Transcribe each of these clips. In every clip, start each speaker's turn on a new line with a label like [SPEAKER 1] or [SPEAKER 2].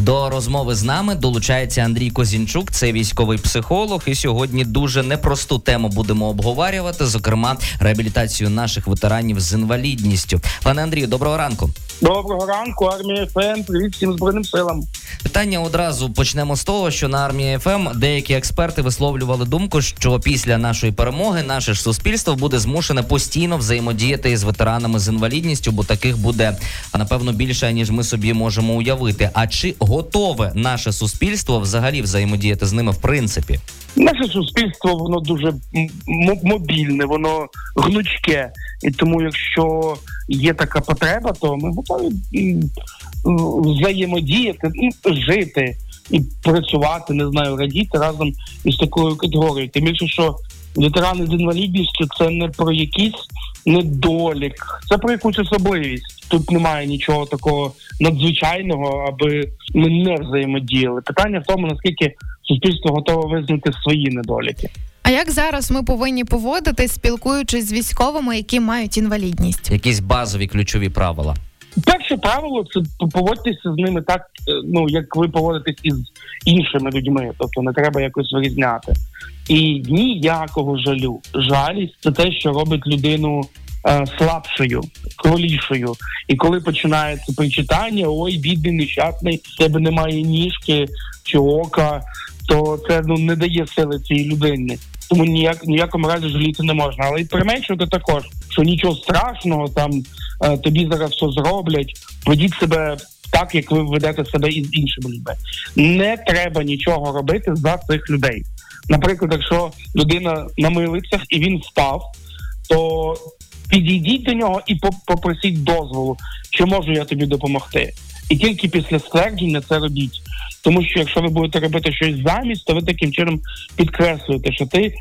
[SPEAKER 1] До розмови з нами долучається Андрій Козінчук, це військовий психолог. І сьогодні дуже непросту тему будемо обговорювати, зокрема реабілітацію наших ветеранів з інвалідністю. Пане Андрію, доброго ранку.
[SPEAKER 2] Доброго ранку, армія ФМ. Привіт всім збройним силам.
[SPEAKER 1] Питання одразу почнемо з того, що на армії ФМ деякі експерти висловлювали думку, що після нашої перемоги наше ж суспільство буде змушене постійно взаємодіяти із ветеранами з інвалідністю, бо таких буде напевно більше ніж ми собі можемо уявити. А чи готове наше суспільство взагалі взаємодіяти з ними в принципі?
[SPEAKER 2] Наше суспільство воно дуже мобільне, воно гнучке, і тому, якщо є така потреба, то ми готові взаємодіяти, жити і працювати, не знаю, радіти разом із такою категорією. Тим більше, що ветерани з інвалідністю це не про якийсь недолік, це про якусь особливість. Тут немає нічого такого надзвичайного, аби ми не взаємодіяли. Питання в тому, наскільки суспільство готове визнати свої недоліки.
[SPEAKER 3] А як зараз ми повинні поводитись, спілкуючись з військовими, які мають інвалідність?
[SPEAKER 1] Якісь базові ключові правила.
[SPEAKER 2] Перше правило це поводьтеся з ними так, е, ну як ви поводитесь із іншими людьми, тобто не треба якось вирізняти. І ніякого жалю. Жалість це те, що робить людину е, слабшою, кролішою. І коли починається причитання, ой, бідний, нещасний, в тебе немає ніжки чи ока, то це ну не дає сили цій людині. Тому ніяк ніякому разі жаліти не можна. Але й применшувати також, що нічого страшного там е, тобі зараз все зроблять. Ведіть себе так, як ви ведете себе із іншими людьми. Не треба нічого робити за цих людей. Наприклад, якщо людина на милицях і він впав, то підійдіть до нього і попросіть дозволу, чи можу я тобі допомогти. І тільки після ствердження це робіть. Тому що якщо ви будете робити щось замість, то ви таким чином підкреслюєте, що ти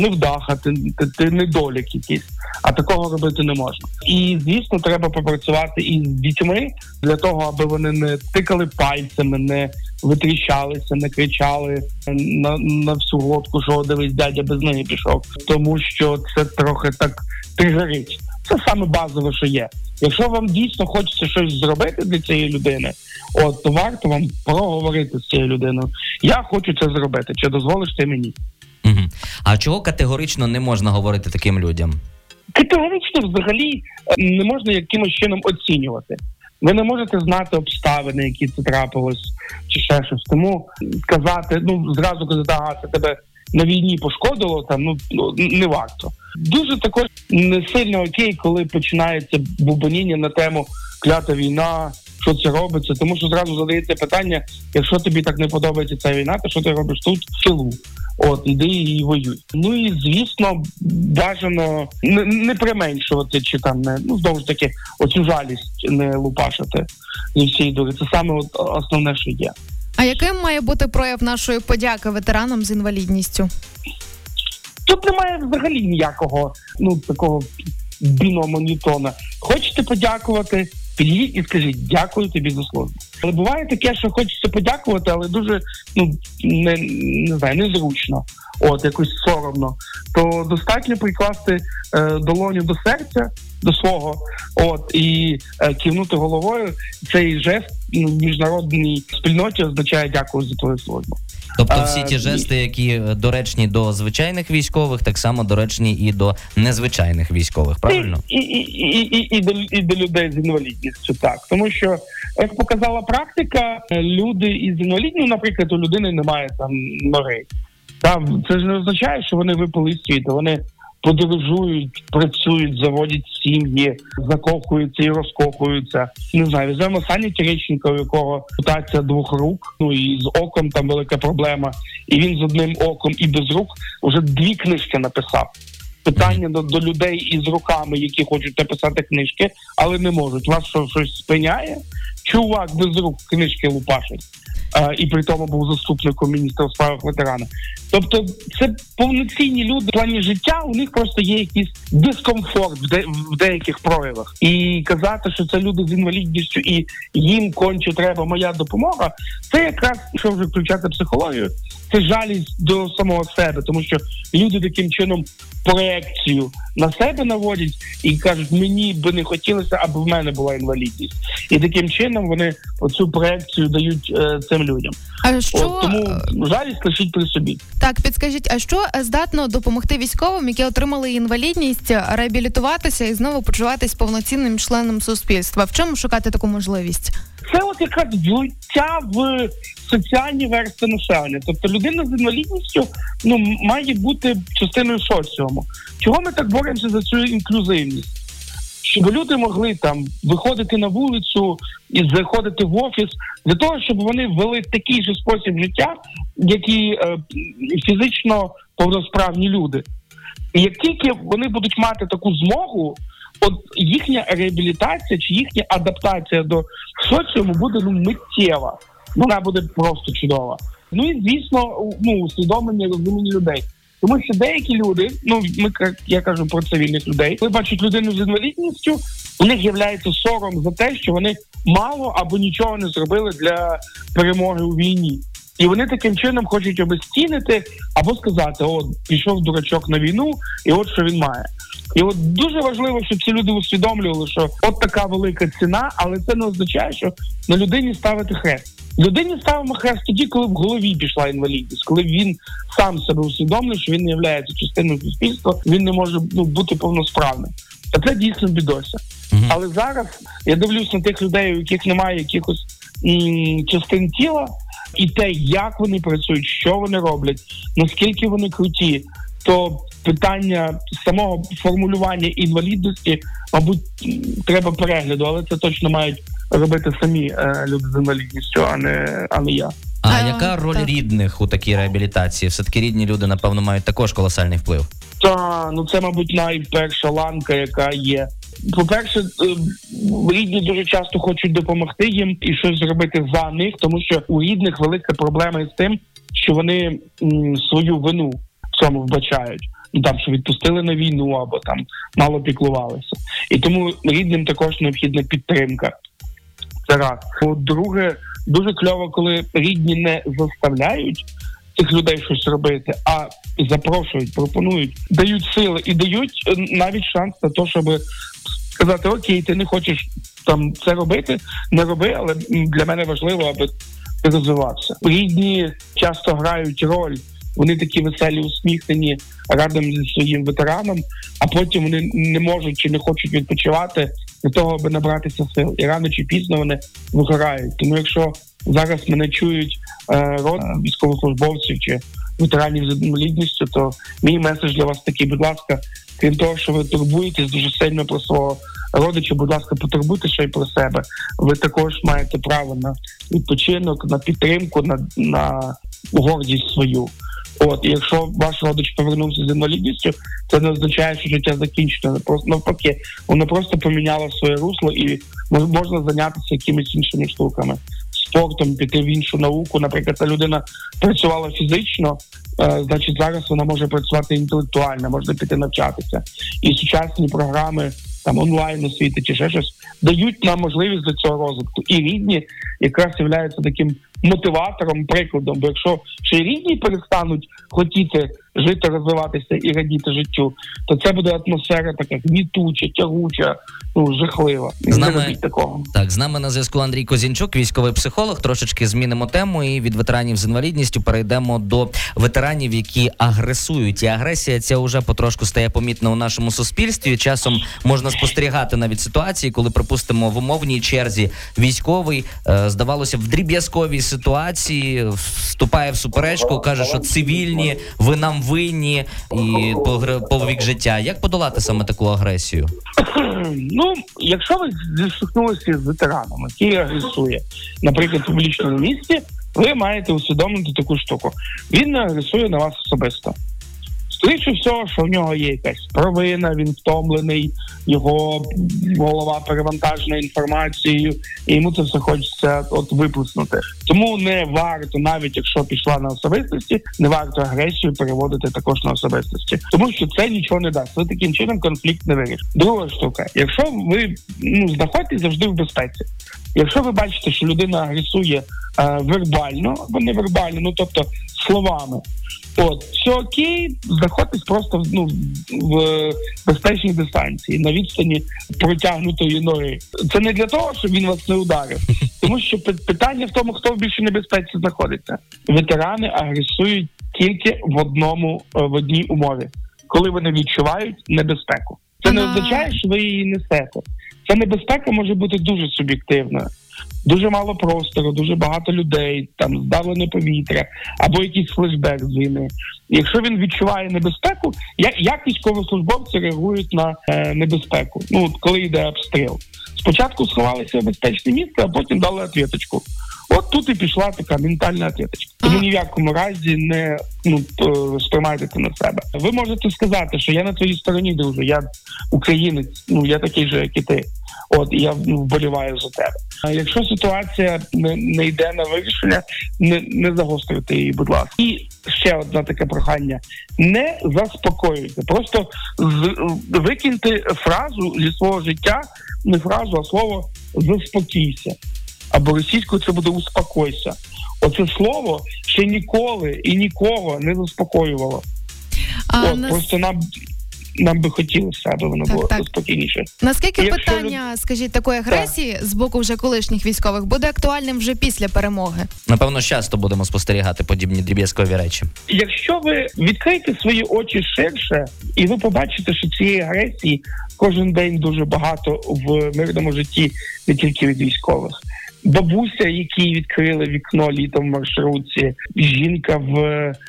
[SPEAKER 2] не вдаха, ти, ти, ти недолік якийсь, а такого робити не можна. І звісно, треба попрацювати із дітьми для того, аби вони не тикали пальцями, не витріщалися, не кричали на на всю глотку, що дивись, дядя без ноги пішов, тому що це трохи так тригерить. Це саме базове, що є. Якщо вам дійсно хочеться щось зробити для цієї людини, от то варто вам проговорити з цією людиною. Я хочу це зробити. Чи дозволиш ти мені?
[SPEAKER 1] Угу. А чого категорично не можна говорити таким людям?
[SPEAKER 2] Категорично взагалі е, не можна якимось чином оцінювати. Ви не можете знати обставини, які це трапилось, чи ще щось. Тому сказати, ну зразу казати, ага, це тебе на війні пошкодило, там ну, ну не варто. Дуже також не сильно окей, коли починається бубоніння на тему клята війна. Що це робиться, тому що зразу задається питання: якщо тобі так не подобається ця війна, то що ти робиш тут в селу? От іди і воюй. Ну і звісно, бажано не, не применшувати чи там не ну знову ж таки оцю жалість не лупашити зі всієї дури. Це саме от основне, що є.
[SPEAKER 3] А яким має бути прояв нашої подяки ветеранам з інвалідністю?
[SPEAKER 2] Тут немає взагалі ніякого ну такого біномонітона. Хочете подякувати? Підійдіть і скажіть дякую тобі за службу. Але буває таке, що хочеться подякувати, але дуже ну не не знаю, незручно, от якось соромно. То достатньо прикласти е, долоню до серця до свого, от і е, кивнути головою. Цей жест ну, в міжнародній спільноті означає дякую за твою службу.
[SPEAKER 1] Тобто всі ті жести, які е, доречні до звичайних військових, так само доречні і до незвичайних військових, правильно?
[SPEAKER 2] І і, і, і, і, до, і до людей з інвалідністю, так тому що як показала практика, люди із інвалідністю, наприклад, у людини немає там ноги. Там це ж не означає, що вони випали з світу. Вони подорожують, працюють, заводять сім'ї, закохуються і розкохуються. Не знаю, візьмемо Сані Терещенка, у якого мутація двох рук. Ну і з оком там велика проблема. І він з одним оком і без рук вже дві книжки написав. Питання до, до людей із руками, які хочуть написати книжки, але не можуть. Вас що щось спиняє? Чувак без рук книжки лупашить і при тому був заступником міністра у справах ветерана. Тобто, це повноцінні люди в плані життя. У них просто є якийсь дискомфорт в, де, в деяких проявах, і казати, що це люди з інвалідністю, і їм конче треба моя допомога. Це якраз що вже включати психологію. Це жалість до самого себе, тому що люди таким чином проекцію на себе наводять і кажуть, мені би не хотілося, аби в мене була інвалідність, і таким чином вони оцю проекцію дають е, цим людям.
[SPEAKER 3] А що
[SPEAKER 2] От, тому жалість лишіть при собі.
[SPEAKER 3] так підскажіть, а що здатно допомогти військовим, які отримали інвалідність, реабілітуватися і знову почуватись повноцінним членом суспільства? В чому шукати таку можливість?
[SPEAKER 2] Це от якраз влиття в соціальні верстви населення. Тобто людина з інвалідністю ну має бути частиною соціуму. Чого ми так боремося за цю інклюзивність? Щоб люди могли там виходити на вулицю і заходити в офіс для того, щоб вони ввели такий же спосіб життя, як і е, фізично повносправні люди. І як тільки вони будуть мати таку змогу, от їхня реабілітація чи їхня адаптація до соціуму буде ну миттєва. Вона буде просто чудова. Ну і звісно, ну усвідомлення розуміння людей. Тому що деякі люди, ну ми я кажу про цивільних людей, коли бачать людину з інвалідністю, у них з'являється сором за те, що вони мало або нічого не зробили для перемоги у війні. І вони таким чином хочуть обезцінити або сказати: от пішов дурачок на війну, і от що він має. І от дуже важливо, щоб ці люди усвідомлювали, що от така велика ціна, але це не означає, що на людині ставити хрест. Людині ставимо хрест тоді, коли в голові пішла інвалідність, коли він сам себе усвідомлює, що він не є частиною суспільства, він не може ну, бути повносправним. А це дійсно бідося. Mm-hmm. Але зараз я дивлюсь на тих людей, у яких немає якихось м- частин тіла, і те, як вони працюють, що вони роблять, наскільки вони круті, то питання самого формулювання інвалідності, мабуть, треба перегляду, але це точно мають робити самі е, люди з інвалідністю, а не а не я.
[SPEAKER 1] А, а яка роль так. рідних у такій реабілітації? Все таки рідні люди, напевно, мають також колосальний вплив.
[SPEAKER 2] Та ну це, мабуть, найперша ланка, яка є. По-перше, е, рідні дуже часто хочуть допомогти їм і щось зробити за них, тому що у рідних велика проблема з тим, що вони м, свою вину в цьому вбачають. Ну там що відпустили на війну або там мало піклувалися, і тому рідним також необхідна підтримка. Це раз. По-друге, дуже кльово, коли рідні не заставляють цих людей щось робити, а запрошують, пропонують, дають сили і дають е, навіть шанс на те, щоб сказати: Окей, ти не хочеш там це робити, не роби, але для мене важливо, аби ти розвивався. Рідні часто грають роль. Вони такі веселі, усміхнені радом зі своїм ветераном, а потім вони не можуть чи не хочуть відпочивати для того, аби набратися сил. І рано чи пізно вони вигорають. Тому якщо зараз мене чують е, род військовослужбовців чи ветеранів з інвалідністю, то мій меседж для вас такий, будь ласка, крім того, що ви турбуєтесь дуже сильно про свого родича, будь ласка, потурбуйте ще й про себе. Ви також маєте право на відпочинок, на підтримку, на, на гордість свою. От, якщо ваш родич повернувся з інвалідністю, це не означає, що життя закінчено. Просто навпаки, воно просто поміняло своє русло і можна зайнятися якимись іншими штуками, спортом, піти в іншу науку. Наприклад, ця людина працювала фізично, е, значить зараз вона може працювати інтелектуально, можна піти навчатися. І сучасні програми там онлайн освіти чи ще щось дають нам можливість до цього розвитку. І рідні якраз являються таким мотиватором, прикладом. Бо якщо ще рідні перестануть хотіти жити, розвиватися і радіти життю, то це буде атмосфера така гнітуча, тягуча, ну жахлива.
[SPEAKER 1] З нами такого так з нами на зв'язку Андрій Козінчук, військовий психолог. Трошечки змінимо тему і від ветеранів з інвалідністю перейдемо до ветеранів, які агресують. І агресія ця вже потрошку стає помітна у нашому суспільстві. Часом можна спостерігати навіть ситуації, коли припустимо в умовній черзі військовий е, здавалося в дріб'язковій ситуації, вступає в суперечку, каже, що цивільні ви нам винні і по життя. Як подолати саме таку агресію?
[SPEAKER 2] Ну, якщо ви зіштовхнулися з ветераном, який агресує, наприклад, в публічному місці, ви маєте усвідомити таку штуку. Він не агресує на вас особисто. Скоріше всього, що в нього є якась провина, він втомлений, його голова перевантажена інформацією, і йому це все хочеться от виплеснути. Тому не варто, навіть якщо пішла на особистості, не варто агресію переводити також на особистості, тому що це нічого не дасть. Ви таким чином конфлікт не вирішить. Друга штука, якщо ви ну знаходитесь завжди в безпеці, якщо ви бачите, що людина агресує вербально або невербально, ну тобто словами. От, все окей, знаходитесь просто ну, в безпечній дистанції на відстані протягнутої ноги. Це не для того, щоб він вас не ударив, тому що пи- питання в тому, хто в більшій небезпеці знаходиться. Ветерани агресують тільки в одному е, в одній умові, коли вони відчувають небезпеку. Це не означає, що ви її несете. Ця небезпека може бути дуже суб'єктивною. Дуже мало простору, дуже багато людей, там здавлене повітря або якийсь флешбек з війни. Якщо він відчуває небезпеку, як, як військовослужбовці реагують на е, небезпеку? Ну от коли йде обстріл, спочатку сховалися в безпечне місце, а потім дали отвіточку. От тут і пішла така ментальна отвіточка. Тому ні в якому разі не ну сприймайте це на себе. Ви можете сказати, що я на твоїй стороні, друже, я українець, ну я такий же, як і ти. От і я вболіваю за тебе. А якщо ситуація не, не йде на вирішення, не, не загострюйте її, будь ласка. І ще одне таке прохання: не заспокоюйте. Просто з, викиньте фразу зі свого життя, не фразу, а слово заспокійся. Або російською це буде успокойся. Оце слово ще ніколи і нікого не заспокоювало.
[SPEAKER 3] А
[SPEAKER 2] От,
[SPEAKER 3] нас-
[SPEAKER 2] Просто нам, нам би хотілося, аби воно
[SPEAKER 3] Так,
[SPEAKER 2] було
[SPEAKER 3] так.
[SPEAKER 2] спокійніше.
[SPEAKER 3] Наскільки
[SPEAKER 2] Якщо
[SPEAKER 3] питання, скажіть, такої агресії з боку вже колишніх військових буде актуальним вже після перемоги?
[SPEAKER 1] Напевно, часто будемо спостерігати подібні дріб'язкові речі.
[SPEAKER 2] Якщо ви відкриєте свої очі ширше, і ви побачите, що цієї агресії кожен день дуже багато в мирному житті, не тільки від військових. Бабуся, які відкрили вікно літом в маршрутці, жінка в,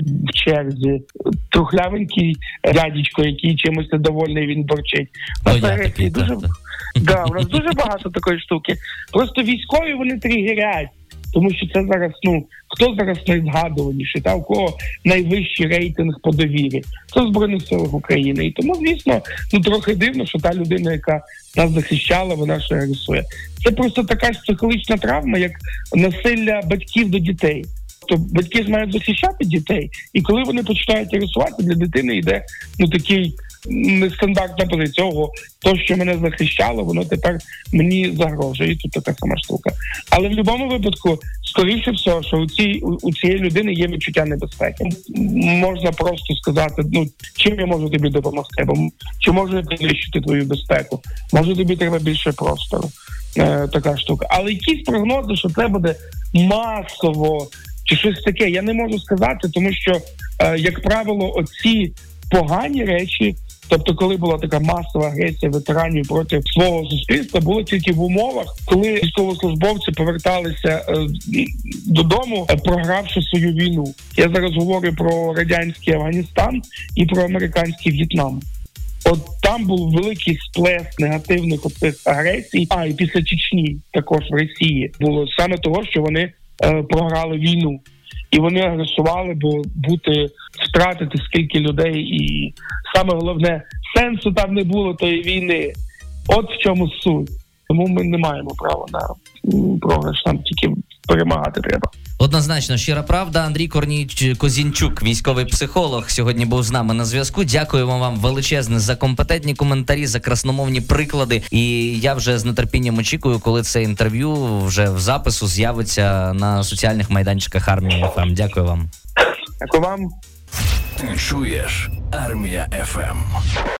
[SPEAKER 2] в черзі, трухлявенький дядечко, який чимось недовольний, він борчить.
[SPEAKER 1] Ну, я такий,
[SPEAKER 2] дуже
[SPEAKER 1] так, так.
[SPEAKER 2] Да, у нас дуже багато такої штуки. Просто військові вони тригерять, тому що це зараз, ну хто зараз найзгадуваніший, та у кого найвищий рейтинг по довірі? Це збройних силах України. І тому, звісно, ну трохи дивно, що та людина, яка нас захищала, вона ще агресує. Це просто така ж психологічна травма, як насилля батьків до дітей. Тобто батьки ж мають захищати дітей, і коли вони починають агресувати, для дитини йде ну такий нестандартна позиція. Ого, то, що мене захищало, воно тепер мені загрожує. І тут така сама штука. Але в будь-якому випадку, скоріше всього, що у цій у, цієї людини є відчуття небезпеки. Можна просто сказати, ну чим я можу тобі допомогти, або м- чи можу я підвищити твою безпеку? Може тобі треба більше простору. Е, така штука. Але якісь прогнози, що це буде масово чи щось таке, я не можу сказати, тому що, е, як правило, оці погані речі. Тобто, коли була така масова агресія ветеранів проти свого суспільства, було тільки в умовах, коли військовослужбовці поверталися е, додому, е, програвши свою війну. Я зараз говорю про радянський Афганістан і про американський В'єтнам. От там був великий сплеск негативних оцих агресій. А і після Чечні також в Росії було саме того, що вони е, програли війну, і вони агресували, бо бути втратити скільки людей, і саме головне сенсу там не було тої війни. От в чому суть. Тому ми не маємо права на програш. Нам тільки перемагати треба.
[SPEAKER 1] Однозначно, щира правда. Андрій Корніч Козінчук, військовий психолог, сьогодні був з нами на зв'язку. Дякуємо вам величезне за компетентні коментарі, за красномовні приклади. І я вже з нетерпінням очікую, коли це інтерв'ю вже в запису з'явиться на соціальних майданчиках армії ФМ. Дякую вам.
[SPEAKER 2] Дякую вам.
[SPEAKER 4] Ти чуєш Армія ФМ.